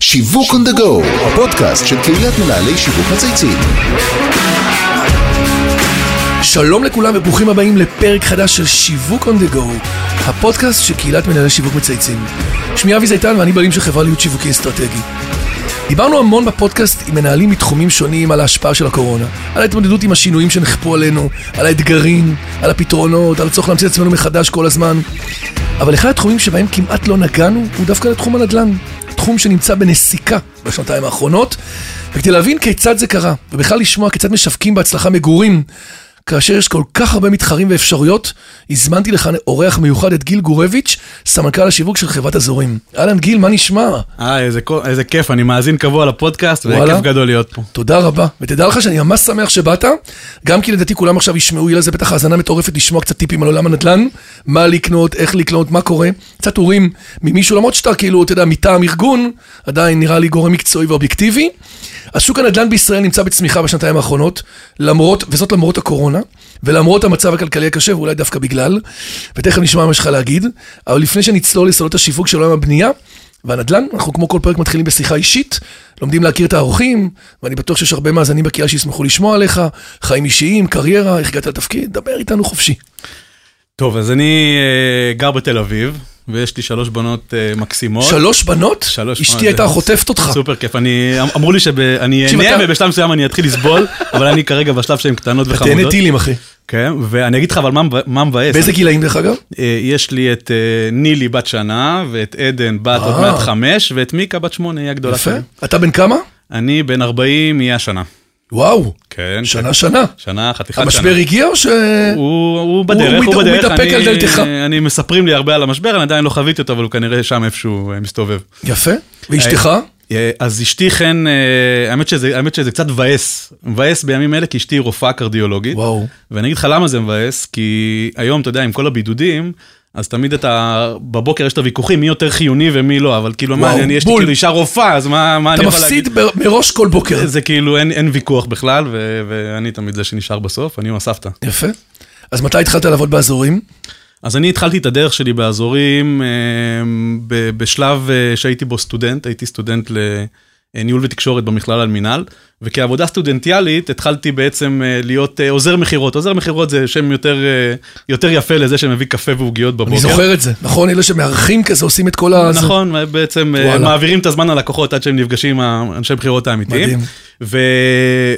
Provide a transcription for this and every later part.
שיווק on the go, הפודקאסט של קהילת מנהלי שיווק מצייצים. שלום לכולם וברוכים הבאים לפרק חדש של שיווק on the go, הפודקאסט של קהילת מנהלי שיווק מצייצים. שמי אבי זייטן ואני בעלים של חברה להיות שיווקי אסטרטגי. דיברנו המון בפודקאסט עם מנהלים מתחומים שונים על ההשפעה של הקורונה, על ההתמודדות עם השינויים שנכפו עלינו, על האתגרים, על הפתרונות, על הצורך להמציא את עצמנו מחדש כל הזמן. אבל אחד התחומים שבהם כמעט לא נגענו הוא דווקא לתחום הנדל"ן. תחום שנמצא בנסיקה בשנתיים האחרונות, וכדי להבין כיצד זה קרה, ובכלל לשמוע כיצד משווקים בהצלחה מגורים, כאשר יש כל כך הרבה מתחרים ואפשרויות, הזמנתי לכאן אורח מיוחד את גיל גורביץ', סמנכ"ל השיווק של חברת אזורים. אהלן גיל, מה נשמע? אה, איזה, איזה כיף, אני מאזין קבוע לפודקאסט, וואלה? וכיף גדול להיות פה. תודה רבה. ותדע לך שאני ממש שמח שבאת, גם כי לדעתי כולם עכשיו ישמעו, יהיה לזה בטח האזנה מטורפת לשמוע קצת טיפים על עולם הנדל"ן, מה לקנות, איך לקנות, מה קורה, קצת אורים ממישהו, למרות שאתה כאילו, אתה יודע, מטעם ארגון, עדיין נראה לי גורם מקצועי ואובייקטיבי. אז שוק הנדל"ן בישראל נמצא בצמיחה בשנתיים האחרונות, למרות, וזאת למרות הקורונה, ולמרות המצב הכלכלי הקשה, ואולי דווקא בגלל, ותכף נשמע מה יש לך להגיד, אבל לפני שנצלול לסודות השיווק של עולם הבנייה, והנדל"ן, אנחנו כמו כל פרק מתחילים בשיחה אישית, לומדים להכיר את האורחים, ואני בטוח שיש הרבה מאזינים בקהילה שישמחו לשמוע עליך, חיים אישיים, קריירה, איך הגעת לתפקיד, דבר איתנו חופשי. טוב, אז אני אה, גר בתל אביב, ויש לי שלוש בנות אה, מקסימות. שלוש בנות? שלוש אשתי בנות. הייתה חוטפת אותך. סופר כיף, אני, אמ- אמרו לי שאני אהנה אתה- ובשלב מסוים אני אתחיל לסבול, אבל אני כרגע בשלב שהן קטנות אתה תהנה וחמודות. טילים, אחי. כן, ואני אגיד לך אבל מה מב- מה מבאס. באיזה גילאים דרך אגב? אה, יש לי את אה, נילי בת שנה, ואת עדן בת עוד. מעט חמש, ואת מיקה בת שמונה, היא הגדולה יפה. שלי. אתה בן כמה? אני בן 40 יהיה השנה. וואו, כן. שנה שנה. שנה, חתיכת שנה. המשבר הגיע או ש... הוא, הוא בדרך, הוא הוא, הוא בדרך. מתדפק על דלתך. אני, מספרים לי הרבה על המשבר, אני עדיין לא חוויתי אותו, אבל הוא כנראה שם איפשהו אה, מסתובב. יפה. ואשתך? אה, אז אשתי חן, אה, האמת שזה, האמת שזה קצת מבאס, מבאס בימים אלה, כי אשתי היא רופאה קרדיולוגית. וואו. ואני אגיד לך למה זה מבאס, כי היום, אתה יודע, עם כל הבידודים, אז תמיד אתה, בבוקר יש את הוויכוחים, מי יותר חיוני ומי לא, אבל כאילו, מה, וואו, אני, יש לי. כאילו אישה רופאה, אז מה, מה אתה אני יכול להגיד? מפסיד ב- מראש כל בוקר. זה כאילו, אין, אין ויכוח בכלל, ו, ואני תמיד זה שנשאר בסוף, אני הוא הסבתא. יפה. אז מתי התחלת לעבוד באזורים? אז אני התחלתי את הדרך שלי באזורים אה, בשלב אה, שהייתי בו סטודנט, הייתי סטודנט לניהול ותקשורת במכלל על מינהל, וכעבודה סטודנטיאלית התחלתי בעצם אה, להיות אה, עוזר מכירות. עוזר מכירות זה שם יותר, אה, יותר יפה לזה שמביא קפה ועוגיות בבוקר. אני זוכר את זה. נכון, אלה שמארחים כזה עושים את כל ה... נכון, בעצם אה, וואלה. מעבירים את הזמן ללקוחות עד שהם נפגשים עם האנשי מכירות האמיתיים. מדהים. ו,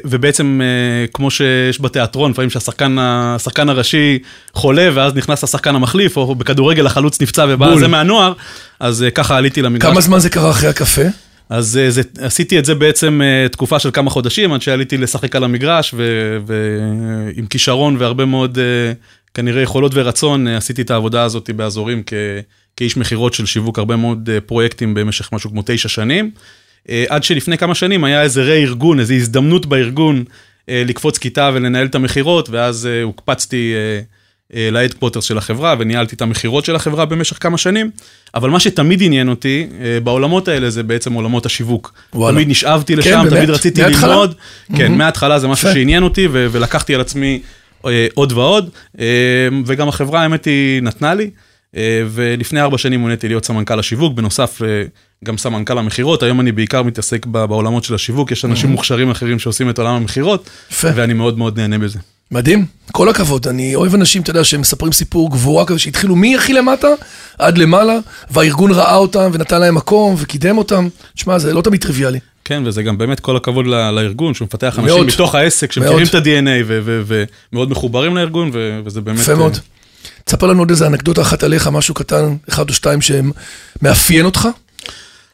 ובעצם אה, כמו שיש בתיאטרון, לפעמים שהשחקן השחקן הראשי חולה ואז נכנס השחקן המחליף, או בכדורגל החלוץ נפצע ובא. זה מהנוער, אז אה, ככה עליתי למגרש. כמה זמן זה קרה אחרי הקפה? אז אה, זה, עשיתי את זה בעצם אה, תקופה של כמה חודשים, עד שעליתי לשחק על המגרש, ועם כישרון והרבה מאוד אה, כנראה יכולות ורצון, עשיתי את העבודה הזאת באזורים כ, כאיש מכירות של שיווק הרבה מאוד פרויקטים במשך משהו כמו תשע שנים. עד שלפני כמה שנים היה איזה רה-ארגון, איזו הזדמנות בארגון לקפוץ כיתה ולנהל את המכירות, ואז הוקפצתי אה, אה, להדקווטרס של החברה, וניהלתי את המכירות של החברה במשך כמה שנים. אבל מה שתמיד עניין אותי אה, בעולמות האלה זה בעצם עולמות השיווק. וואלה. תמיד נשאבתי לשם, כן, באמת? תמיד רציתי מההתחלה? ללמוד. כן, מההתחלה זה משהו. שעניין אותי, ו- ולקחתי על עצמי אה, עוד ועוד, וגם החברה, האמת היא, נתנה לי. ולפני ארבע שנים מוניתי להיות סמנכ"ל השיווק, בנוסף גם סמנכ"ל המכירות, היום אני בעיקר מתעסק בעולמות של השיווק, יש אנשים מוכשרים אחרים שעושים את עולם המכירות. ואני מאוד מאוד נהנה בזה. מדהים, כל הכבוד. אני אוהב אנשים, אתה יודע, שמספרים סיפור גבורה כזה, שהתחילו מהכי למטה עד למעלה, והארגון ראה אותם ונתן להם מקום וקידם אותם. תשמע, זה לא תמיד טריוויאלי. כן, וזה גם באמת כל הכבוד ל- לארגון, שהוא מפתח אנשים מאוד. מתוך העסק, שמכירים. את ה-DNA ומאוד מחוברים לארגון, ו- וזה באמת... יפה אה, מאוד. תספר לנו עוד איזה אנקדוטה אחת עליך, משהו קטן, אחד או שתיים שמאפיין אותך.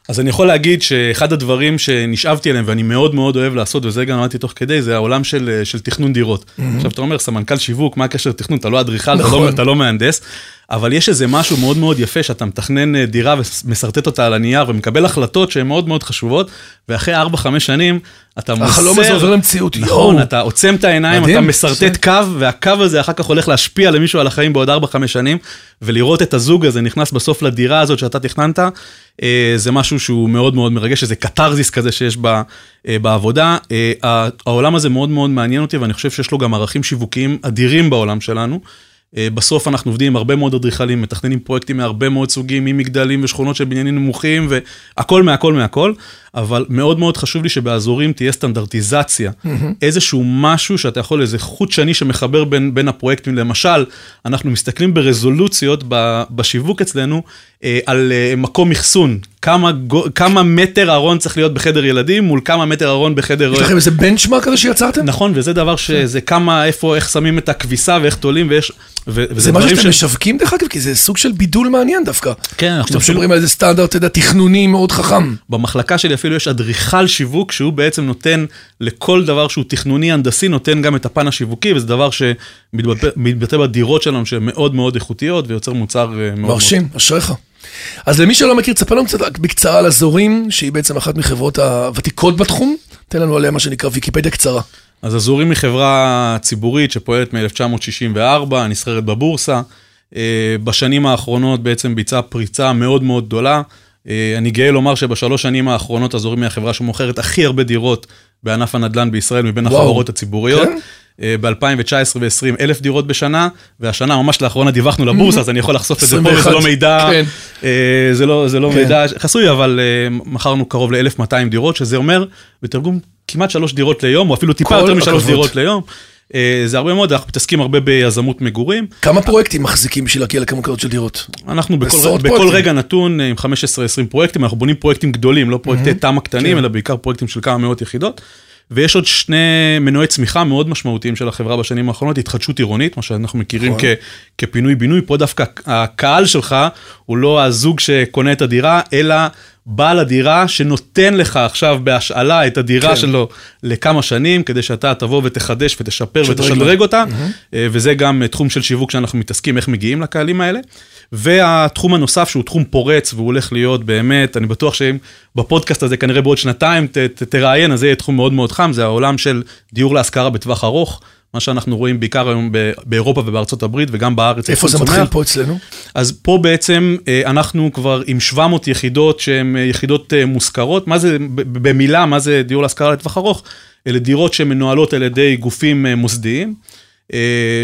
אז אני יכול להגיד שאחד הדברים שנשאבתי אליהם ואני מאוד מאוד אוהב לעשות, וזה גם למדתי תוך כדי, זה העולם של, של תכנון דירות. עכשיו אתה אומר, סמנכ"ל שיווק, מה הקשר לתכנון? אתה לא אדריכל, אתה, נכון. לא, אתה לא מהנדס, אבל יש איזה משהו מאוד מאוד יפה שאתה מתכנן אה, דירה ומסרטט אותה על הנייר ומקבל החלטות שהן מאוד מאוד חשובות, ואחרי 4-5 שנים אתה מוסר... החלום הזה עובר למציאות, נכון, יואו. אתה עוצם את העיניים, מדהים, אתה מסרטט קו, והקו הזה אחר כך הולך להשפיע למישהו על החיים בעוד 4-5 שנים, ולראות את הזוג הזה נכנס בסוף לדירה הזאת שאתה תכננת, אה, זה משהו שהוא מאוד מאוד מרגש, איזה קתרזיס כזה שיש ב, אה, בעבודה. העולם הזה מאוד מאוד מעניין אותי, ואני חושב שיש לו גם ערכים שיווקיים אדירים בעולם שלנו. אה, בסוף אנחנו עובדים עם הרבה מאוד אדריכלים, מתכננים פרויקטים מהרבה מאוד סוגים, ממגדלים ושכונות של בניינים נמוכים, והכל מהכל מהכל, אבל מאוד מאוד חשוב לי שבאזורים תהיה סטנדרטיזציה. איזשהו משהו שאתה יכול, איזה חוט שני שמחבר בין, בין הפרויקטים. למשל, אנחנו מסתכלים ברזולוציות בשיווק אצלנו אה, על אה, מקום אחסון, כמה, כמה מטר ארון צריך להיות בחדר ילדים מול כמה מטר ארון בחדר... יש לכם איזה בנצ'מארק כזה שיצרתם? נכון, וזה דבר שזה כמה, איפה, איך שמים את הכביסה ואיך תולים ויש... זה משהו שאתם משווקים דרך אגב, כי זה סוג של בידול מעניין דווקא. כן, אנחנו אפילו... מדברים על איזה סטנדרט, אתה יודע, תכנוני מאוד חכם. במחלקה שלי אפילו יש אדריכל שיווק, שהוא בעצם נותן לכל דבר שהוא תכנוני הנדסי, נותן גם את הפן השיווקי, וזה דבר שמתבטא בדירות שלנו, שהן מאוד מאוד איכותיות, ויוצר מוצר אה, מאוד... מרשים, אשריך. אז למי שלא מכיר, תספר לנו קצת בקצרה על הזורים, שהיא בעצם אחת מחברות הוותיקות בתחום. תן לנו עליה מה שנקרא ויקיפדיה קצרה. אז הזורים היא חברה ציבורית שפועלת מ-1964, נסחרת בבורסה. אה, בשנים האחרונות בעצם ביצעה פריצה מאוד מאוד גדולה. אה, אני גאה לומר שבשלוש שנים האחרונות הזורים היא החברה שמוכרת הכי הרבה דירות בענף הנדל"ן בישראל מבין וואו. החברות הציבוריות. כן? ב-2019 ו-2020 אלף דירות בשנה, והשנה ממש לאחרונה דיווחנו לבורסה, אז אני יכול לחשוף את זה פה, זה לא מידע, כן. אה, זה לא, זה לא כן. מידע חסוי, אבל מכרנו קרוב ל-1,200 דירות, שזה אומר, בתרגום כמעט שלוש דירות ליום, או אפילו טיפה יותר משלוש דירות ליום. אה, זה הרבה מאוד, אנחנו מתעסקים הרבה ביזמות מגורים. כמה פרויקטים מחזיקים בשביל להגיע לכמה כזאת של דירות? אנחנו בכל, בכל רגע נתון עם 15-20 פרויקטים, אנחנו בונים פרויקטים גדולים, לא פרויקטי mm-hmm. תמ"א קטנים, כן. אלא בעיקר פרויקטים של כמה מאות יחידות. ויש עוד שני מנועי צמיחה מאוד משמעותיים של החברה בשנים האחרונות, התחדשות עירונית, מה שאנחנו מכירים נכון. כפינוי-בינוי, פה דווקא הקהל שלך הוא לא הזוג שקונה את הדירה, אלא בעל הדירה שנותן לך עכשיו בהשאלה את הדירה כן. שלו לכמה שנים, כדי שאתה תבוא ותחדש ותשפר ותשדרג אותה, mm-hmm. וזה גם תחום של שיווק שאנחנו מתעסקים, איך מגיעים לקהלים האלה. והתחום הנוסף שהוא תחום פורץ והוא הולך להיות באמת, אני בטוח שאם בפודקאסט הזה כנראה בעוד שנתיים ת, ת, תראיין, אז זה יהיה תחום מאוד מאוד חם, זה העולם של דיור להשכרה בטווח ארוך. מה שאנחנו רואים בעיקר היום באירופה ובארצות הברית וגם בארץ. איפה זה מתחיל פה אצלנו? אז פה בעצם אה, אנחנו כבר עם 700 יחידות שהן אה, יחידות אה, מושכרות. מה זה, במילה, מה זה דיור להשכרה לטווח ארוך? אלה דירות שמנוהלות על ידי גופים מוסדיים.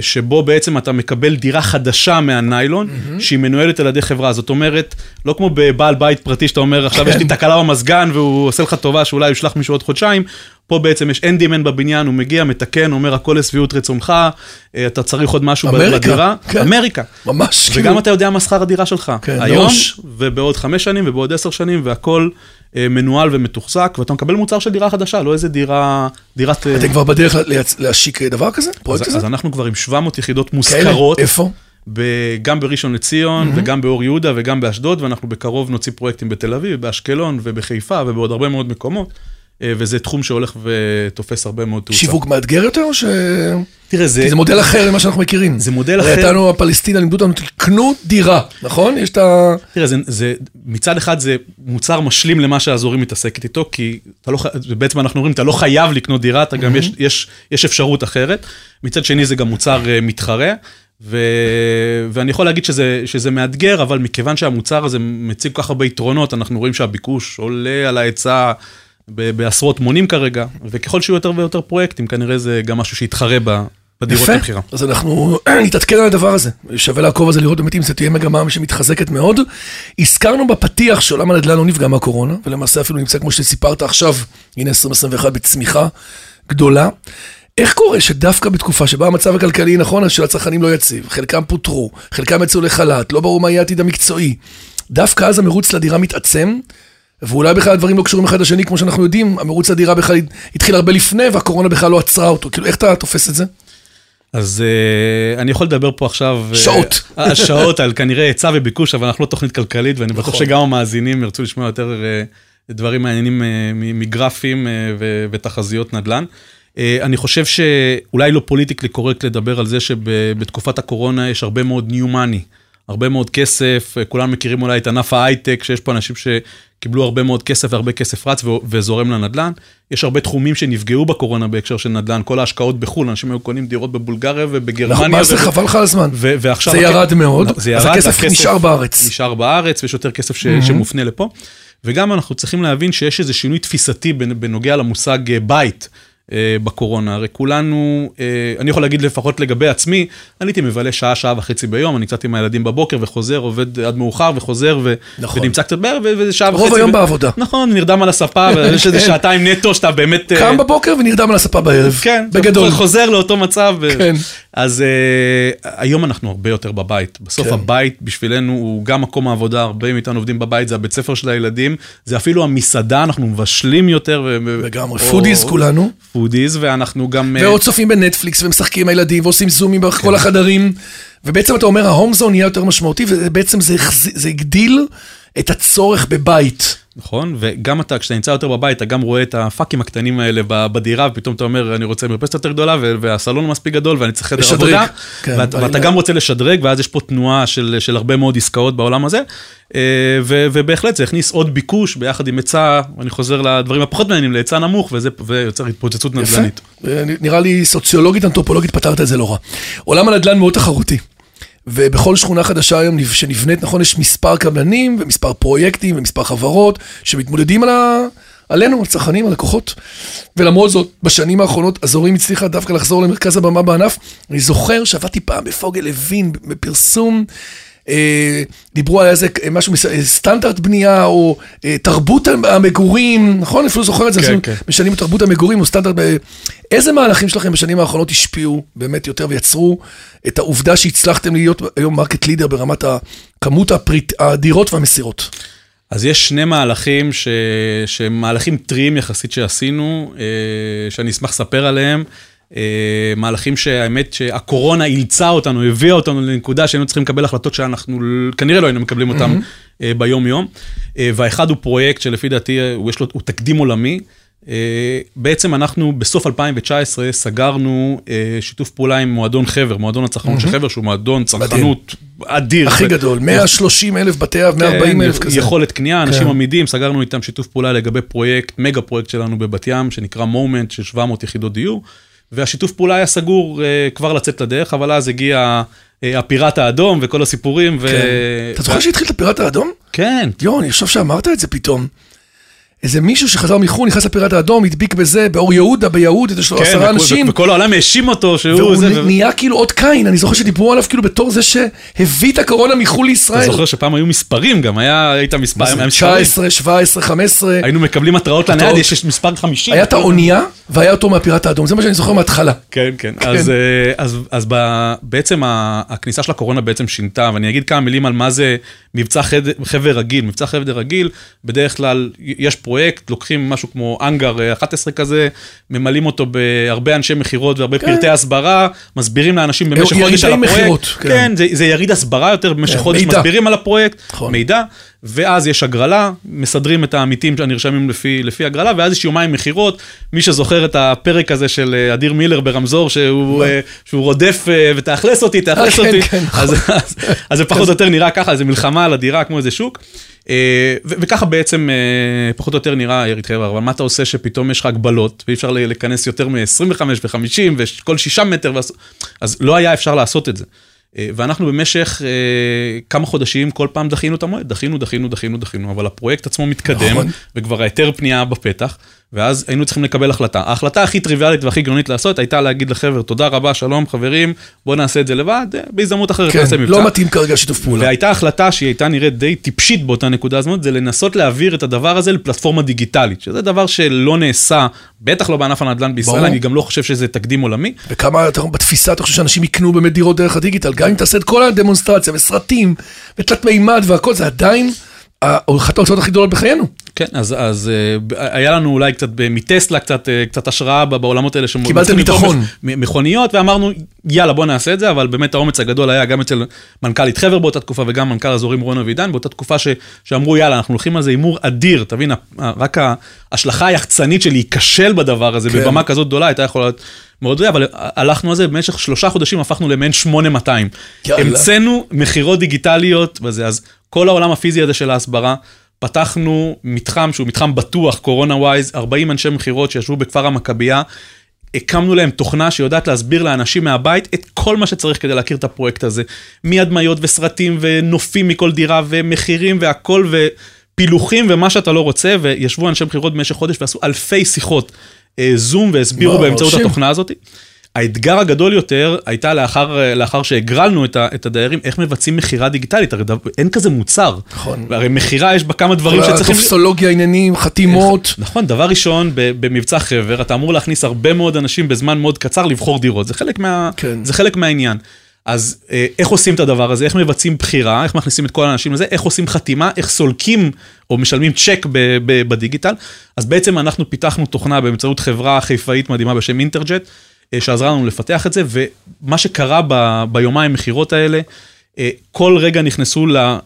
שבו בעצם אתה מקבל דירה חדשה מהניילון, mm-hmm. שהיא מנוהלת על ידי חברה. זאת אומרת, לא כמו בבעל בית פרטי שאתה אומר, עכשיו יש לי כן. תקלה במזגן והוא עושה לך טובה שאולי ישלח מישהו עוד חודשיים, פה בעצם יש אנדימן בבניין, הוא מגיע, מתקן, אומר הכל לשביעות רצונך, אה, אתה צריך עוד משהו אמריקה, בדירה. כן. אמריקה. ממש. וגם כאילו... אתה יודע מה שכר הדירה שלך. כן, היום, נוש. ובעוד חמש שנים ובעוד עשר שנים, והכל אה, מנוהל ומתוחזק, ואתה מקבל מוצר של דירה חדשה, לא איזה דירה, דירת... אה, אתם כבר בדרך להשיק דבר כזה? פרויקט כזה? אז אנחנו כבר עם 700 יחידות מושכרות. איפה? גם בראשון לציון, mm-hmm. וגם באור יהודה, וגם באשדוד, ואנחנו בקרוב נוציא פרויקטים בתל אביב, באשקלון, ובחיפה, ובעוד הרבה מאוד מקומות. אה, וזה תחום שהולך ותופס הרבה מאוד תאוצה. שיווק מאתגר יותר או ש... תראה, זה... כי זה מודל אחר ממה שאנחנו מכירים. זה מודל אחר. הייתנו הפלסטינה, לימדו אותנו, קנו דירה, נכון? יש את ה... תראה, זה, זה, מצד אחד זה מוצר משלים למה שהאזורים מתעסקת איתו, כי אתה לא, בעצם אנחנו אומרים, אתה לא חייב לקנות דירה, אתה גם, יש, יש, יש אפשרות אחרת. מצד שני, זה גם מוצר אה, מתחרה. ו... ואני יכול להגיד שזה, שזה מאתגר, אבל מכיוון שהמוצר הזה מציג כל כך הרבה יתרונות, אנחנו רואים שהביקוש עולה על ההיצע בעשרות מונים כרגע, וככל שיהיו יותר ויותר פרויקטים, כנראה זה גם משהו שיתחרה בדירות לבחירה. אז אנחנו נתעדכן על הדבר הזה. שווה לעקוב על זה, לראות באמת אם זה תהיה מגמה שמתחזקת מאוד. הזכרנו בפתיח שעולם הנדל"ן לא נפגע מהקורונה, ולמעשה אפילו נמצא, כמו שסיפרת עכשיו, הנה 2021 בצמיחה גדולה. איך קורה שדווקא בתקופה שבה המצב הכלכלי נכון, אז של הצרכנים לא יציב, חלקם פוטרו, חלקם יצאו לחל"ת, לא ברור מה יהיה העתיד המקצועי, דווקא אז המרוץ לדירה מתעצם, ואולי בכלל הדברים לא קשורים אחד לשני, כמו שאנחנו יודעים, המרוץ לדירה בכלל התחיל הרבה לפני, והקורונה בכלל לא עצרה אותו. כאילו, איך אתה תופס את זה? אז אה, אני יכול לדבר פה עכשיו... אה, שעות. אה, שעות על כנראה היצע וביקוש, אבל אנחנו לא תוכנית כלכלית, ואני בטוח נכון. שגם המאזינים ירצו לשמוע יותר אה, דברים מעניינים אה, מגרפים אה, ו- ותחזיות נדל"ן. אה, אני חושב שאולי לא politically correct לדבר על זה שבתקופת הקורונה יש הרבה מאוד new money. הרבה מאוד כסף, כולם מכירים אולי את ענף ההייטק, שיש פה אנשים קיבלו הרבה מאוד כסף והרבה כסף רץ וזורם לנדל"ן. יש הרבה תחומים שנפגעו בקורונה בהקשר של נדל"ן, כל ההשקעות בחו"ל, אנשים היו קונים דירות בבולגריה ובגרמניה. נכון, מה זה חבל לך על הזמן. ועכשיו... זה ירד מאוד, זה ירד, אז הכסף נשאר בארץ. נשאר בארץ, ויש יותר כסף שמופנה לפה. וגם אנחנו צריכים להבין שיש איזה שינוי תפיסתי בנוגע למושג אה, בית. אה, בקורונה. הרי כולנו, אה, אני יכול להגיד לפחות לגבי עצמי, אני הייתי מבלה שעה, שעה וחצי ביום, אני קצת עם הילדים בבוקר וחוזר, עובד עד מאוחר וחוזר, ו... נכון. ונמצא קצת בערב, וזה שעה וחצי. רוב היום ו... בעבודה. נכון, נרדם על הספה, ויש איזה כן. שעתיים נטו שאתה באמת... אה, קם בבוקר ונרדם על הספה בערב. כן, בגדול. חוזר לאותו מצב. ו- כן. אז היום אנחנו הרבה יותר בבית. בסוף כן. הבית בשבילנו הוא גם מקום העבודה, הרבה מאיתנו עובדים בבית, זה הבית ספר של הילדים, זה אפילו המסעדה, אנחנו מבשלים יותר. ו- לגמרי. או- foodies כולנו. foodies, ואנחנו גם... אה, ועוד צופים בנטפליקס ומשחקים עם הילדים ועושים זומים בכל החדרים. ובעצם אתה אומר, ההום זון נהיה יותר משמעותי, ובעצם זה זה הגדיל את הצורך בבית. נכון, וגם אתה, כשאתה נמצא יותר בבית, אתה גם רואה את הפאקים הקטנים האלה בדירה, ופתאום אתה אומר, אני רוצה מרפסת יותר גדולה, והסלון מספיק גדול, ואני צריך חדר. עבודה. כן, ואת-. ואתה גם רוצה לשדרג, ואז יש פה תנועה של, של הרבה מאוד עסקאות בעולם הזה. אה, ו- ובהחלט זה הכניס עוד ביקוש ביחד עם היצע, אני חוזר לדברים הפחות מעניינים, להיצע נמוך, וזה ויוצר התפוצצות. נדל"נית. נראה לי סוציולוגית, אנתרופולוגית, פתרת את זה לא רע. עולם הנדל"ן מאוד תחרותי. ובכל שכונה חדשה היום נב- שנבנית, נכון, יש מספר קבלנים ומספר פרויקטים ומספר חברות שמתמודדים על ה... עלינו, הצרכנים, הלקוחות. ולמרות זאת, בשנים האחרונות, אזורים הצליחה דווקא לחזור למרכז הבמה בענף. אני זוכר שעבדתי פעם בפוגל לוין, בפרסום, דיברו על איזה אה, משהו, אה, סטנדרט בנייה, או אה, תרבות המגורים, נכון? אפילו זוכר את זה, כן, כן. משנים את תרבות המגורים או סטנדרט. איזה מהלכים שלכם בשנים האחרונות השפיעו באמת יותר ויצרו את העובדה שהצלחתם להיות היום market leader ברמת כמות הפריט, הדירות והמסירות? אז יש שני מהלכים ש... שהם מהלכים טריים יחסית שעשינו, אה, שאני אשמח לספר עליהם. אה, מהלכים שהאמת שהקורונה אילצה אותנו, הביאה אותנו לנקודה שהיינו צריכים לקבל החלטות שאנחנו כנראה לא היינו מקבלים אותן אה, ביום-יום. אה, והאחד הוא פרויקט שלפי דעתי הוא יש לו, הוא תקדים עולמי. בעצם אנחנו בסוף 2019 סגרנו שיתוף פעולה עם מועדון חבר, מועדון הצרכנות של חבר, שהוא מועדון צרכנות אדיר. הכי גדול, 130 אלף בתי אב, 140 אלף כן, כזה. יכולת קנייה, אנשים כן. עמידים, סגרנו איתם שיתוף פעולה לגבי פרויקט, מגה פרויקט שלנו בבת ים, שנקרא מומנט של 700 יחידות דיור, והשיתוף פעולה היה סגור אה, כבר לצאת לדרך, אבל אז הגיע אה, הפיראט האדום וכל הסיפורים, ו... כן. אתה זוכר שהתחיל את הפיראט האדום? כן, יואו, אני חושב שאמרת את זה פתאום. איזה מישהו שחזר מחו"ל, נכנס לפיראט האדום, הדביק בזה, באור יהודה, ביהוד, יש לו כן, עשרה אנשים. וכל העולם האשים אותו שהוא והוא זה, נ- ו- נהיה כאילו אות קין, אני זוכר שדיברו עליו כאילו בתור זה שהביא את הקורונה מחו"ל אתה לישראל. זוכר שפעם היו מספרים גם, היה, היית מספר, היה מספרים. 19, 17, 15, היינו מקבלים התראות לנייד. יש מספר 50. היה את האונייה והיה אותו מהפיראט האדום, זה מה שאני זוכר מההתחלה. כן, כן. אז, אה, אז, אז ב, בעצם הכניסה של הקורונה בעצם שינתה, ואני אגיד כמה מילים על מה זה מבצע חבר רגיל. מבצע חבר רגיל, בדרך כלל יש פרויקט, לוקחים משהו כמו אנגר אה, 11 כזה, ממלאים אותו בהרבה אנשי מכירות והרבה כן. פרטי הסברה, מסבירים לאנשים במשך חודש על הפרויקט. מכירות, כן. כן, זה, זה יריד הסברה יותר, במשך כן, חודש מידע. מסבירים על הפרויקט, נכון. מידע, ואז יש הגרלה, מסדרים את העמיתים הנרשמים לפי, לפי הגרלה, ואז יש יומיים מכירות. מי שזוכר את הפרק הזה של אה, אדיר מילר ברמזור, שהוא, אה, שהוא רודף אה, ותאכלס אותי, תאכלס כן, אותי, כן, אז, אז, אז זה פחות או יותר נראה ככה, איזה מלחמה על הדירה, כמו איזה שוק. ו- וככה בעצם אה, פחות או יותר נראה יריד חבר, אבל מה אתה עושה שפתאום יש לך הגבלות, ואי אפשר לכנס יותר מ-25 ו-50 וכל שישה מטר, ואז- אז לא היה אפשר לעשות את זה. אה, ואנחנו במשך אה, כמה חודשים כל פעם דחינו את המועד, דחינו, דחינו, דחינו, דחינו, אבל הפרויקט עצמו מתקדם, נכון. וכבר ההיתר פנייה בפתח, ואז היינו צריכים לקבל החלטה. ההחלטה הכי טריוויאלית והכי גאונית לעשות הייתה להגיד לחבר, תודה רבה, שלום חברים, בואו נעשה את זה לבד, אה, בהזדמנות אחרת כן, נעשה מבצע. לא מתאים כרגע שיתוף פעולה. והייתה החלטה שהיא הייתה נראית די טיפשית באותה נקודה הזאת, זה לנסות להעביר את הדבר הזה לפלטפורמה דיגיטלית, שזה דבר שלא נעשה, בטח לא בענף הנדל"ן בישראל, ברור. אני גם לא חושב שזה תקדים עולמי. וכמה בתפיסה אתה חושב שאנשים יקנו באמת דירות דרך הדיגיטל, גם אם תעשה את כל הדמונסטרציה וסרטים ותלת מימד והכל, זה עדיין אחת ההוצאות הכי גדולות בחיינו. כן, אז, אז אה, היה לנו אולי קצת ב- מטסלה קצת, אה, קצת השראה בעולמות האלה. קיבלתם ביטחון. מכוניות, ואמרנו, יאללה, בוא נעשה את זה, אבל באמת האומץ הגדול היה גם אצל מנכ"לית חבר באותה תקופה, וגם מנכ"ל אזורים רון אבידן, באותה תקופה ש, שאמרו, יאללה, אנחנו הולכים על זה הימור אדיר, תבין, רק ההשלכה היחצנית של להיכשל בדבר הזה, כן. בבמה כזאת גדולה, הייתה יכולה להיות מאוד רע, אבל הלכנו על זה, במשך שלושה חודשים הפכנו למעין 8200. יאללה. המצאנו מכירות דיגיטליות וזה, אז כל העולם הפיזי הזה של ההסברה, פתחנו מתחם שהוא מתחם בטוח, קורונה ווייז, 40 אנשי מכירות שישבו בכפר המכבייה, הקמנו להם תוכנה שיודעת להסביר לאנשים מהבית את כל מה שצריך כדי להכיר את הפרויקט הזה. מהדמיות וסרטים ונופים מכל דירה ומחירים והכל, ו... פילוחים ומה שאתה לא רוצה, וישבו אנשי מכירות במשך חודש ועשו אלפי שיחות אה, זום והסבירו וואו, באמצעות מרשים. התוכנה הזאת. האתגר הגדול יותר הייתה לאחר, לאחר שהגרלנו את, ה, את הדיירים, איך מבצעים מכירה דיגיטלית, הרי דבר- אין כזה מוצר. נכון. הרי מכירה יש בה כמה דברים שצריכים... טופסולוגיה, עניינים, חתימות. נכון, דבר ראשון, ב- במבצע חבר, אתה אמור להכניס הרבה מאוד אנשים בזמן מאוד קצר לבחור דירות, זה חלק, מה, כן. זה חלק מהעניין. אז אה, איך עושים את הדבר הזה, איך מבצעים בחירה, איך מכניסים את כל האנשים לזה, איך עושים חתימה, איך סולקים או משלמים צ'ק ב- ב- בדיגיטל. אז בעצם אנחנו פיתחנו תוכנה באמצעות חברה חיפאית מדהימה בשם אינטרג'ט, שעזרה לנו לפתח את זה, ומה שקרה ב- ביומיים מכירות האלה, אה, כל רגע נכנסו אה,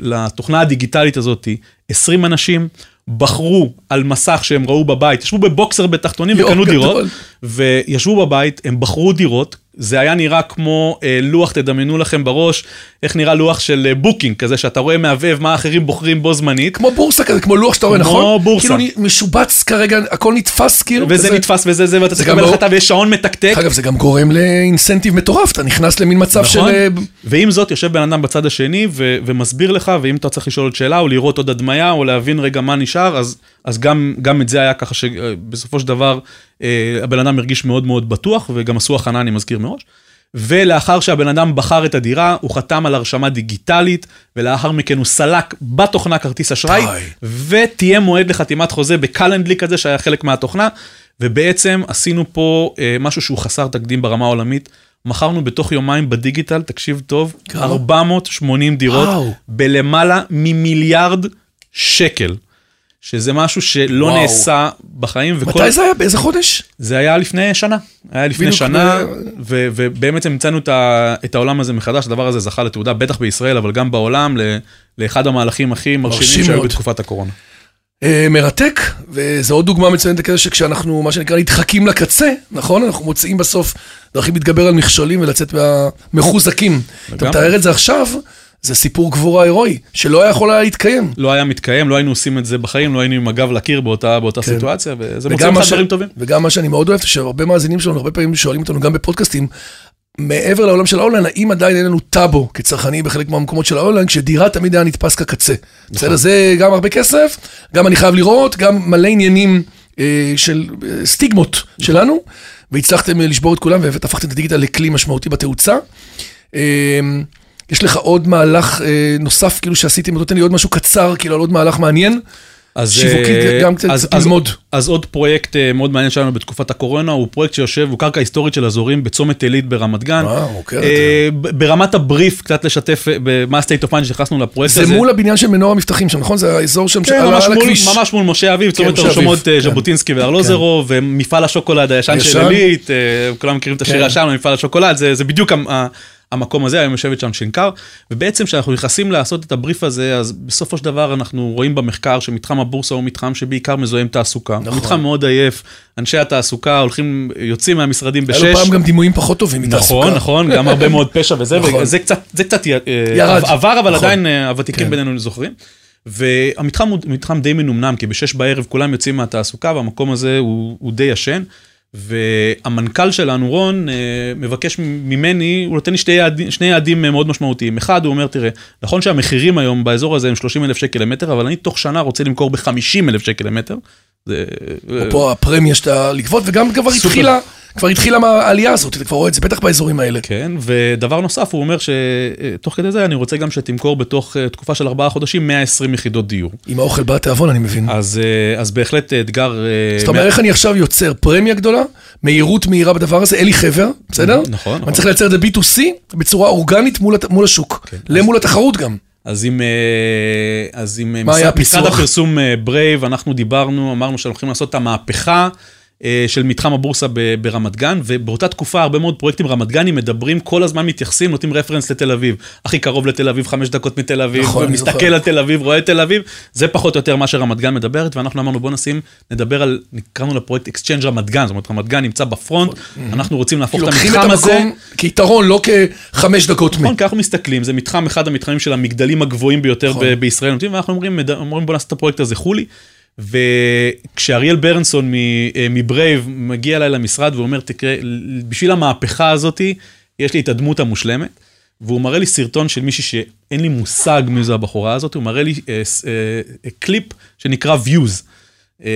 לתוכנה הדיגיטלית הזאת 20 אנשים, בחרו על מסך שהם ראו בבית, ישבו בבוקסר בתחתונים וקנו. דירות, וישבו בבית, הם בחרו דירות, זה היה נראה כמו אה, לוח, תדמיינו לכם בראש, איך נראה לוח של אה, Booking, כזה שאתה רואה מהבהב מה האחרים בוחרים בו זמנית. כמו בורסה כזה, כמו לוח שאתה רואה, כמו נכון? בורסה. כאילו משובץ כרגע, הכל נתפס כאילו. וזה כזה. נתפס וזה זה, ואתה צריך לקבל לא- החלטה ויש שעון מתקתק. אגב, זה גם גורם ל incentive מטורף, אתה נכנס למין מצב של... נכון, אה, ועם זאת יושב בן אדם בצד השני ו- ומסביר לך, ואם אתה צריך לשאול עוד שאלה או לראות עוד הדמיה או להבין רגע מה נשאר, אז, אז גם, גם את זה היה ככה שבסופו של דבר אה, הבן אדם הרגיש מאוד מאוד בטוח, וגם עשו הכנה, אני מזכיר מראש. ולאחר שהבן אדם בחר את הדירה, הוא חתם על הרשמה דיגיטלית, ולאחר מכן הוא סלק בתוכנה כרטיס אשראי. ותהיה מועד לחתימת חוזה בקלנדלי כזה שהיה חלק מהתוכנה, ובעצם עשינו פה אה, משהו שהוא חסר תקדים ברמה העולמית. מכרנו בתוך יומיים בדיגיטל, תקשיב טוב, כמה? 480 דירות, וואו. בלמעלה ממיליארד שקל, שזה משהו שלא וואו. נעשה בחיים, וכל... מתי זה היה? באיזה חודש? זה היה לפני שנה, היה לפני שנה, ו- ובאמת המצאנו את, ה- את העולם הזה מחדש, הדבר הזה זכה לתעודה, בטח בישראל, אבל גם בעולם, ל- לאחד המהלכים הכי מרשימים שהיו. בתקופת הקורונה. אה, מרתק, וזו עוד דוגמה מצוינת לכזה שכשאנחנו, מה שנקרא, נדחקים לקצה, נכון? אנחנו מוצאים בסוף דרכים להתגבר על מכשולים ולצאת מהמחוזקים. אתה לגמרי. מתאר את זה עכשיו, זה סיפור גבורה הירואי, שלא היה יכול היה להתקיים. לא היה מתקיים, לא היינו עושים את זה בחיים, לא היינו עם הגב לקיר באותה, באותה כן. סיטואציה, וזה מוצא לך דברים טובים. וגם מה שאני מאוד אוהב, שהרבה מאזינים שלנו, הרבה פעמים שואלים אותנו, גם בפודקאסטים, מעבר לעולם של האונליין, האם עדיין אין לנו טאבו כצרכני בחלק מהמקומות של האונליין, כשדירה תמיד היה נתפס כקצה. נכון. בסדר, זה גם הרבה כסף, גם אני חייב לראות, גם מלא עניינים אה, של אה, סטיגמות שלנו, והצלחתם אה, לשבור את כולם והפכתם את הדיגיטל לכלי משמעותי בתאוצה. אה, יש לך עוד מהלך אה, נוסף, כאילו שעשיתם, נותן לי עוד משהו קצר, כאילו על עוד מהלך מעניין. אז, שיווקית, אה, גם קצת אז- ללמוד. אז, אז עוד פרויקט אה, מאוד מעניין שלנו בתקופת הקורונה, הוא פרויקט שיושב, הוא קרקע היסטורית של אזורים בצומת עילית ברמת גן. וואו, אוקיי. אה, ב- ברמת הבריף, קצת לשתף אה, ה-state of mind שנכנסנו לפרויקט זה הזה. מול הבניין של מנור המבטחים שם, נכון? זה האזור שם כן, על ממש, על מול, הכביש. ממש מול משה אביב, צומת משה הרשומות אה, כן. ז'בוטינסקי וארלוזרוב, ומפעל השוקולד הישן של. עילית, אה, כולם מכירים את השיר כן. הישן, מפעל השוקולד, זה, זה בדיוק המקום הזה, היום יושבת שם שנקר, ובעצם כשאנחנו נכנסים לעשות את הבריף הזה, אז בסופו של דבר אנחנו רואים במחקר שמתחם הבורסה הוא מתחם שבעיקר מזוהם תעסוקה. נכון. מתחם מאוד עייף, אנשי התעסוקה הולכים, יוצאים מהמשרדים בשש. היה לו פעם גם דימויים פחות טובים מתעסוקה. נכון, נכון, גם הרבה מאוד פשע וזה, נכון. וזה קצת, זה קצת אה, ירד. עבר, אבל נכון. עדיין אה, הוותיקים כן. בינינו זוכרים. והמתחם הוא מתחם די מנומנם, כי בשש בערב כולם יוצאים מהתעסוקה, והמקום הזה הוא, הוא די ישן. והמנכ"ל שלנו, רון, אה, מבקש ממני, הוא נותן לי שני יעדים, שני יעדים אה, מאוד משמעותיים. אחד, הוא אומר, תראה, נכון שהמחירים היום באזור הזה הם 30 אלף שקל למטר, אבל אני תוך שנה רוצה למכור ב-50 אלף שקל למטר. זה... פה הפרמיה שאתה לגבות, וגם כבר. התחילה, כבר התחילה העלייה הזאת, אתה כבר רואה את זה בטח באזורים האלה. כן, ודבר נוסף, הוא אומר שתוך כדי זה אני רוצה גם שתמכור בתוך אה, תקופה של ארבעה חודשים 120 יחידות דיור. עם האוכל בא התיאבון, אני מבין. אז, אה, אז בהחלט אתגר... אה, זאת אומרת, איך אני עכשיו יוצר פרמיה גדולה, מהירות מהירה בדבר הזה, אלי חבר, בסדר? נכון, נכון. אני צריך לייצר את זה B2C בצורה אורגנית מול מול השוק, למול התחרות גם. אז עם, אה, אז עם מה היה משרד, משרד? הפרסום Brave, אנחנו דיברנו, אמרנו שאנחנו הולכים לעשות את המהפכה של מתחם הבורסה ברמת גן, ובאותה תקופה הרבה מאוד פרויקטים רמת גנים מדברים, כל הזמן מתייחסים, נותנים reference לתל אביב. הכי קרוב לתל אביב, חמש דקות מתל אביב, נכון, ומסתכל זוכר. על תל אביב, רואה תל אביב, זה פחות או יותר מה שרמת גן מדברת, ואנחנו אמרנו בוא נשים, נדבר על, קראנו לפרויקט Exchange רמת גן, זאת אומרת רמת גן נמצא ב front, אנחנו רוצים להפוך את המתחם הזה. כיתרון, לא כחמש דקות מ... נכון, כי אנחנו מסתכלים, זה מתחם, אחד המתחמים של המגדלים הגבוהים ביותר נכון. ב- בישראל, נותנים, ואנחנו אומרים, מד- אומרים בוא נעשה את הפרויקט הזה חולי. וכשאריאל ברנסון אה, מ Brave מגיע אליי למשרד ואומר, תקרא, בשביל המהפכה הזאתי, יש לי את הדמות המושלמת. והוא מראה לי סרטון של מישהי שאין לי מושג מי זו הבחורה הזאת, הוא מראה לי אה, אה, קליפ שנקרא views. אה,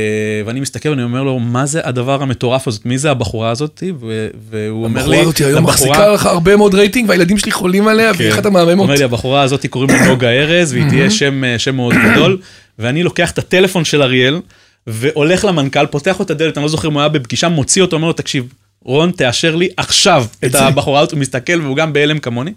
ואני מסתכל ואני אומר לו, מה זה הדבר המטורף הזאת? מי זה הבחורה הזאת? ו- והוא אומר לי, הבחורה הזאת היום "לבחורה- מחזיקה לך הרבה מאוד רייטינג, והילדים שלי חולים עליה, והיא אחת המהממות. כן. אומר לי, הבחורה הזאת קוראים לה נוגה ארז, והיא תהיה שם, אה, שם מאוד גדול, ואני לוקח את הטלפון של אריאל, והולך למנכ"ל, פותח לו את הדלת, אני לא זוכר אם הוא היה בפגישה, מוציא אותו, אומר לו, תקשיב, רון, תאשר לי עכשיו את זה." הבחורה הזאת, הוא מסתכל והוא גם בהלם כמוני.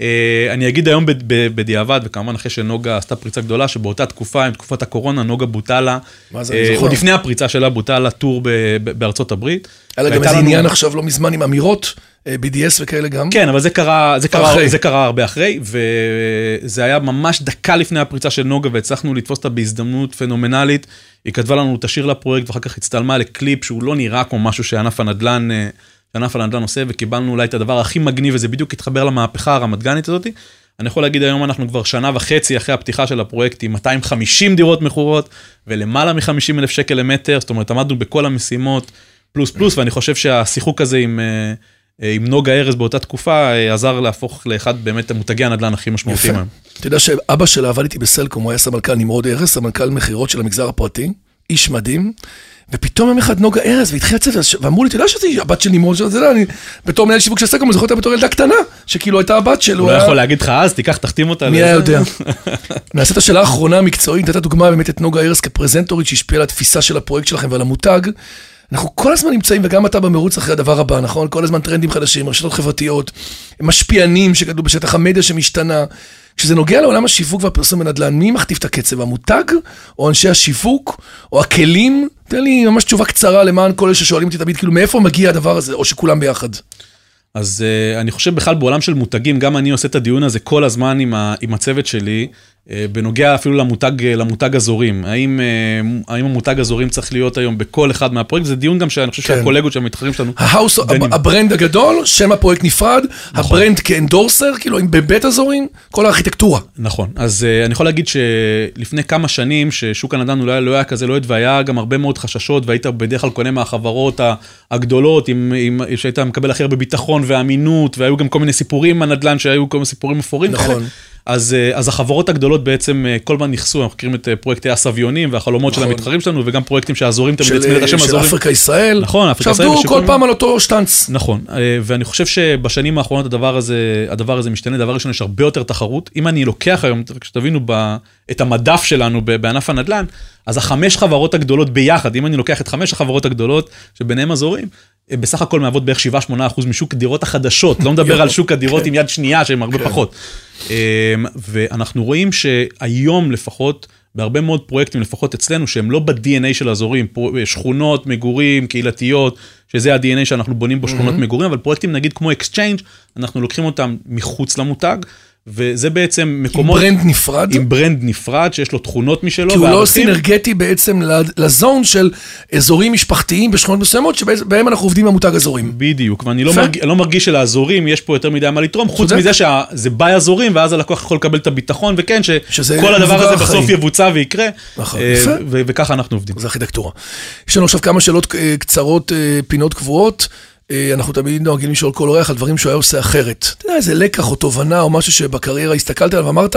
אה, אני אגיד היום בדיעבד, וכמובן אחרי שנוגה עשתה פריצה גדולה, שבאותה תקופה, עם תקופת הקורונה, נוגה בוטה לה, אה. עוד לפני הפריצה שלה, בוטה לה טור בארצות הברית. היה לה גם איזה עניין עכשיו לא מזמן עם אמירות, BDS וכאלה גם. כן, אבל זה קרה, זה אחרי. קרה, זה קרה הרבה אחרי, וזה היה ממש דקה לפני הפריצה של נוגה, והצלחנו לתפוס אותה בהזדמנות פנומנלית. היא כתבה לנו את השיר לפרויקט, ואחר כך הצטלמה לקליפ שהוא לא נראה כמו משהו שענף הנדל"ן, אה, שענף הנדל"ן עושה, וקיבלנו אולי את הדבר הכי מגניב, וזה בדיוק התחבר למהפכה הרמת גנית הזאת. אני יכול להגיד היום אנחנו כבר שנה וחצי אחרי הפתיחה של הפרויקט עם 250 דירות מכורות ולמעלה מ-50 אלף שקל למטר, זאת אומרת עמדנו בכל המשימות פלוס פלוס, ואני חושב שהשיחוק הזה עם, אה, אה, עם נוגה ארז באותה תקופה אה, עזר להפוך לאחד באמת המותגי הנדל"ן הכי משמעותיים. היום. אתה יודע שאבא שלה עבד איתי בסלקום, הוא היה סמנכ"ל נמרוד ארז, סמנכ"ל מכירות של המגזר הפרטי, איש מדהים, ופתאום יום אחד נוגה ארז, והתחיל לצאת, ואמרו לי, אתה יודע שזה הבת של נמרוד, אתה יודע, אני בתור מנהל שיווק של סלקום, אני זוכר אותה בתור ילדה קטנה, שכאילו הייתה הבת שלו. הוא לא יכול להגיד לך אז, תיקח, תחתים אותה. מי לזה." היה יודע? נעשה את השאלה האחרונה המקצועית, נתת דוגמה באמת את נוגה ארז כפרזנטורית שהשפיעה על התפיסה של הפרויקט שלכם ועל המותג. אנחנו כל הזמן נמצאים, וגם אתה במרוץ אחרי הדבר הבא, נכון? כל הזמן טרנדים חדשים, רשתות חברתיות, משפיענים שגדלו בשטח המדיה שמשתנה. כשזה נוגע לעולם השיווק והפרסום בנדל"ן, מי מכתיב את הקצב? המותג? או אנשי השיווק? או הכלים? תן לי ממש תשובה קצרה למען כל אלה ששואלים אותי תמיד, כאילו, מאיפה מגיע הדבר הזה? או שכולם ביחד. אז uh, אני חושב בכלל בעולם של מותגים, גם אני עושה את הדיון הזה כל הזמן עם, ה, עם הצוות שלי, בנוגע אפילו למותג, אה, למותג אזורים. האם, uh, האם המותג אזורים צריך להיות היום בכל אחד מהפרויקט? זה דיון גם שאני חושב כן. שהקולגות שהמתחרים שלנו... ה house, דנים. ה brand הגדול, שם הפרויקט נפרד, נכון. ה brand כ endorser, כאילו עם ב by אזורים, כל הארכיטקטורה. נכון, אז uh, אני יכול להגיד שלפני כמה שנים, ששוק הנדל"ן אולי לא היה כזה לוהט, והיה גם הרבה מאוד חששות, והיית בדרך כלל קונה מהחברות הגדולות, עם, עם, שהיית מקבל הכי הרבה ביטחון ואמינות, והיו גם כל מיני סיפורים מהנדל"ן, שהיו כל מיני סיפורים אפורים נכון. כאלה. אז, אה, אז החברות הגדולות בעצם אה, כל הזמן נכסו, אנחנו מכירים את אה, פרויקטי הסביונים והחלומות של נכון. המתחרים שלנו, וגם פרויקטים שהאזורים תמיד של, הצמיד את השם של אזורים. אפריקה ישראל. נכון, אפריקה ישראל שעבדו כל פעם על אותו שטאנץ. נכון, ואני חושב שבשנים האחרונות הדבר הזה, הדבר הזה משתנה, דבר ראשון, יש הרבה יותר תחרות. אם אני לוקח היום, כשתבינו ב, את המדף שלנו בענף הנדל"ן, אז החמש חברות הגדולות ביחד, אם אני לוקח את חמש החברות הגדולות, שביניהם אזורים, אה, בסך הכל מהוות בערך 7-8 אחוז משוק הדירות החדשות, לא מדבר על שוק הדירות עם יד שנייה שהם הרבה פחות. אה, ואנחנו רואים שהיום לפחות, בהרבה מאוד פרויקטים, לפחות אצלנו, שהם לא ב-DNA של האזורים, שכונות, מגורים, קהילתיות, שזה ה-DNA שאנחנו בונים בו שכונות מגורים, אבל פרויקטים נגיד כמו Exchange, אנחנו לוקחים אותם מחוץ למותג, וזה בעצם עם מקומות... brand נפרד. עם brand נפרד, שיש לו תכונות משלו. כי הוא לא וערכים. סינרגטי בעצם ל zone של אזורים משפחתיים בשכונות מסוימות, שבהם אנחנו עובדים עם המותג אזורים. בדיוק, ואני לא. מרג... לא מרגיש שלאזורים יש פה יותר מדי מה לתרום, חוץ צודק. מזה שזה by אזורים, ואז הלקוח יכול לקבל את הביטחון, וכן, שכל הדבר הזה בסוף אחראי. יבוצע ויקרה, נכון, אה, יפה. וככה אנחנו עובדים. זה ארכיטקטורה. יש לנו עכשיו כמה שאלות אה, קצרות, אה, פינות קבועות. אה, אנחנו תמיד נוהגים לשאול כל אורח על דברים שהוא היה עושה אחרת. אתה יודע, איזה לקח או תובנה או משהו שבקריירה הסתכלת עליו ואמרת,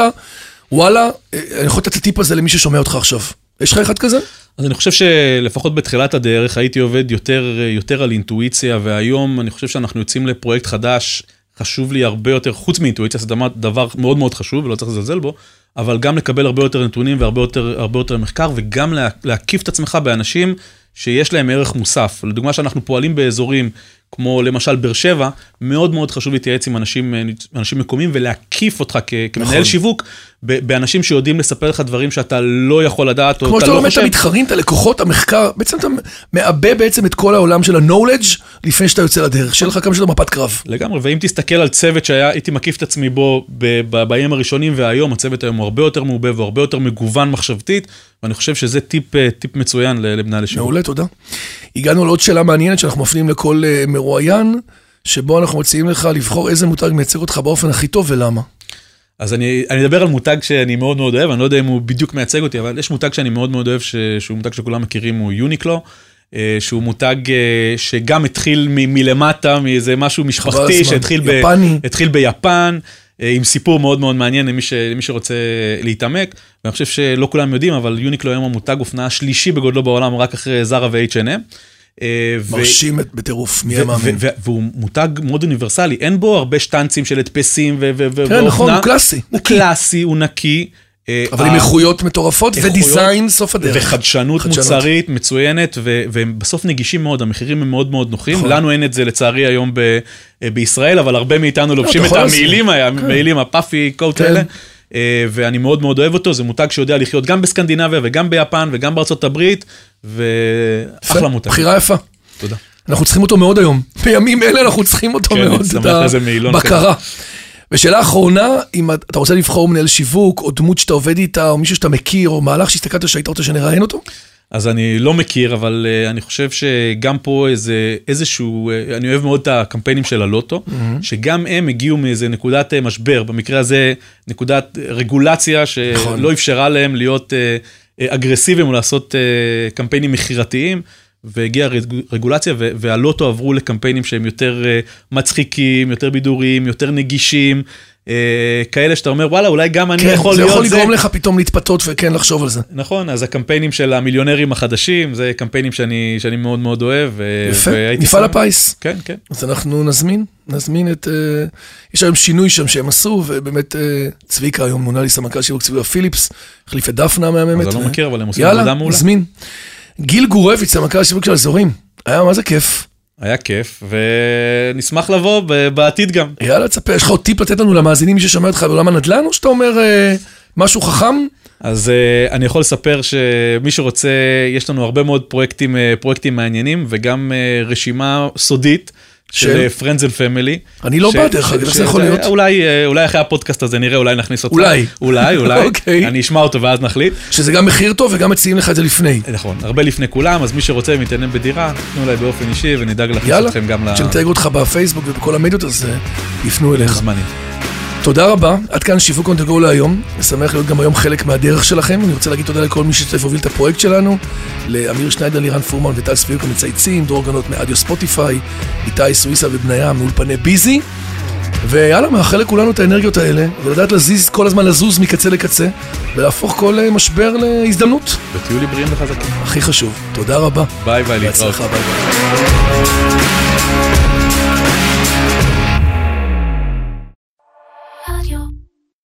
וואלה, אה, אני יכול לתת את הטיפ הזה למי ששומע אותך עכשיו. יש לך אחד כזה? אז אני חושב שלפחות בתחילת הדרך הייתי עובד יותר, יותר על אינטואיציה, והיום אני חושב שאנחנו יוצאים לפרויקט חדש, חשוב לי הרבה יותר, חוץ מאינטואיציה, זה דבר, מאוד מאוד חשוב ולא צריך לזלזל בו, אבל גם לקבל הרבה יותר נתונים והרבה יותר, יותר מחקר, וגם לה, להקיף את עצמך באנשים שיש להם ערך מוסף. לדוגמה שאנחנו פועלים באזורים כמו למשל באר שבע, מאוד מאוד חשוב להתייעץ עם אנשים, אנשים מקומיים ולהקיף אותך כ, כמנהל נכון. שיווק באנשים שיודעים לספר לך דברים שאתה לא יכול לדעת, או כמו אתה שאתה לא לומד את חושב. המתחרים, את הלקוחות, המחקר, בעצם אתה מעבה בעצם את כל העולם של ה-knowledge לפני שאתה יוצא לדרך, שיהיה לך כמה שיותר מפת קרב. לגמרי, ואם תסתכל על צוות שהיה, הייתי מקיף את עצמי בו בימים הראשונים והיום, הצוות היום הוא הרבה יותר מעובה והרבה יותר מגוון מחשבתית, ואני חושב שזה טיפ, אה, טיפ מצוין ל- למנהל שיווק. מעולה, תודה. הגענו לעוד שאלה מעניינת שאנחנו מפנים לכל אה, מרואיין, שבו אנחנו מציעים לך לבחור איזה מותג מייצג אותך באופן הכי טוב ולמה. אז אני, אני אדבר על מותג שאני מאוד מאוד אוהב, אני לא יודע אם הוא בדיוק מייצג אותי, אבל יש מותג שאני מאוד מאוד אוהב, ש, שהוא מותג שכולם מכירים, הוא יוניקלו. אה, שהוא מותג אה, שגם התחיל מ- מלמטה, מאיזה משהו משפחתי. שהתחיל ב-. התחיל ביפן, אה, עם סיפור מאוד מאוד מעניין למי, ש, למי שרוצה להתעמק, ואני חושב שלא כולם יודעים, אבל יוניקלו היום המותג אופנה השלישי בגודלו בעולם, רק אחרי זרה ו-H&M. אה, מרשים בטירוף, מי המאמין. והוא מותג מאוד אוניברסלי, אין בו הרבה שטנצים של הדפסים ואופנה. כן, נכון, הוא קלאסי. הוא קלאסי, הוא נקי. אה, אבל עם איכויות מטורפות ודיזיין סוף הדרך. וחדשנות מוצרית מצוינת, והם בסוף נגישים מאוד, המחירים הם מאוד מאוד נוחים. נכון. לנו אין את זה לצערי היום אה, בישראל, אבל הרבה מאיתנו לא, לובשים את המעילים, המעילים, כן. הפאפי קוט האלה. אה, ואני מאוד מאוד אוהב אותו, זה מותג שיודע לחיות גם בסקנדינביה וגם ביפן וגם בארצות הברית, ואחלה מותג. בחירה יפה. תודה. אנחנו צריכים אותו מאוד היום. בימים אלה אנחנו צריכים אותו כן, מאוד, את הבקרה. ושאלה אחרונה, אם אתה רוצה לבחור מנהל שיווק, או דמות שאתה עובד איתה, או מישהו שאתה מכיר, או מהלך שהסתכלת שהיית רוצה שנראיין אותו? אז אני לא מכיר, אבל uh, אני חושב שגם פה איזה, איזשהו, uh, אני אוהב מאוד את הקמפיינים של הלוטו, mm-hmm. שגם הם הגיעו מאיזה נקודת uh, משבר, במקרה הזה נקודת רגולציה שלא נכון. אפשרה להם להיות uh, אגרסיביים או לעשות uh, קמפיינים מכירתיים. והגיעה רגולציה, והלוטו עברו לקמפיינים שהם יותר מצחיקים, יותר בידוריים, יותר נגישים, כאלה שאתה אומר וואלה אולי גם אני כן, יכול להיות זה. זה יכול לגרום לך פתאום להתפתות וכן לחשוב על זה. נכון אז הקמפיינים של המיליונרים החדשים זה קמפיינים שאני, שאני מאוד מאוד אוהב. יפה, מפעל הפיס. כן כן. אז אנחנו נזמין, נזמין את, uh, יש היום שינוי שם שהם עשו ובאמת uh, צביקה היום מונה לי סמנכ"ל שיווק צביקה פיליפס, החליף את דפנה המהממת. אז אני לא מכיר אבל הם עושים עבודה מעולה. יאללה, נזמין. גיל גורביץ סמנכ"ל שיווק של אזורים, היה מה זה כיף. היה כיף, ונשמח לבוא בעתיד גם. יאללה, תספר, יש לך עוד טיפ לתת לנו למאזינים, ששומע אותך בעולם הנדל"ן, או שאתה אומר אה, משהו חכם? אז uh, אני יכול לספר שמי שרוצה, יש לנו הרבה מאוד פרויקטים, uh, פרויקטים מעניינים, וגם uh, רשימה סודית. של friends and family. אני לא בה דרך אגב, איך זה יכול להיות? אולי, אולי אחרי הפודקאסט הזה נראה, אולי נכניס אותך. אולי. אולי, אולי. אוקיי. אני אשמע אותו ואז נחליט. שזה גם מחיר טוב וגם מציעים לך את זה לפני. נכון, הרבה לפני כולם, אז מי שרוצה ומתעניין בדירה, תנו אליי באופן אישי ונדאג להכניס אתכם גם ל... יאללה, כשנתייג אותך בפייסבוק ובכל המדיות, אז יפנו אליך. זמין. תודה רבה, עד כאן שיווק on the go להיום. שמח להיות גם היום חלק מהדרך שלכם. אני רוצה להגיד תודה לכל מי שצריך להוביל את הפרויקט שלנו, לאמיר שניידר, לירן פורמן וטל ספיוק המצייצים, דרור גנות מאדיו ספוטיפיי, איתי סוויסה ובניה מאולפני ביזי. ויאללה, מאחל לכולנו את האנרגיות האלה, ולדעת להזיז, כל הזמן לזוז מקצה לקצה, ולהפוך כל אה, משבר להזדמנות. ותהיו לי בריאים וחזקים. הכי חשוב. תודה רבה. ביי ביי, להתראות. ביי ביי.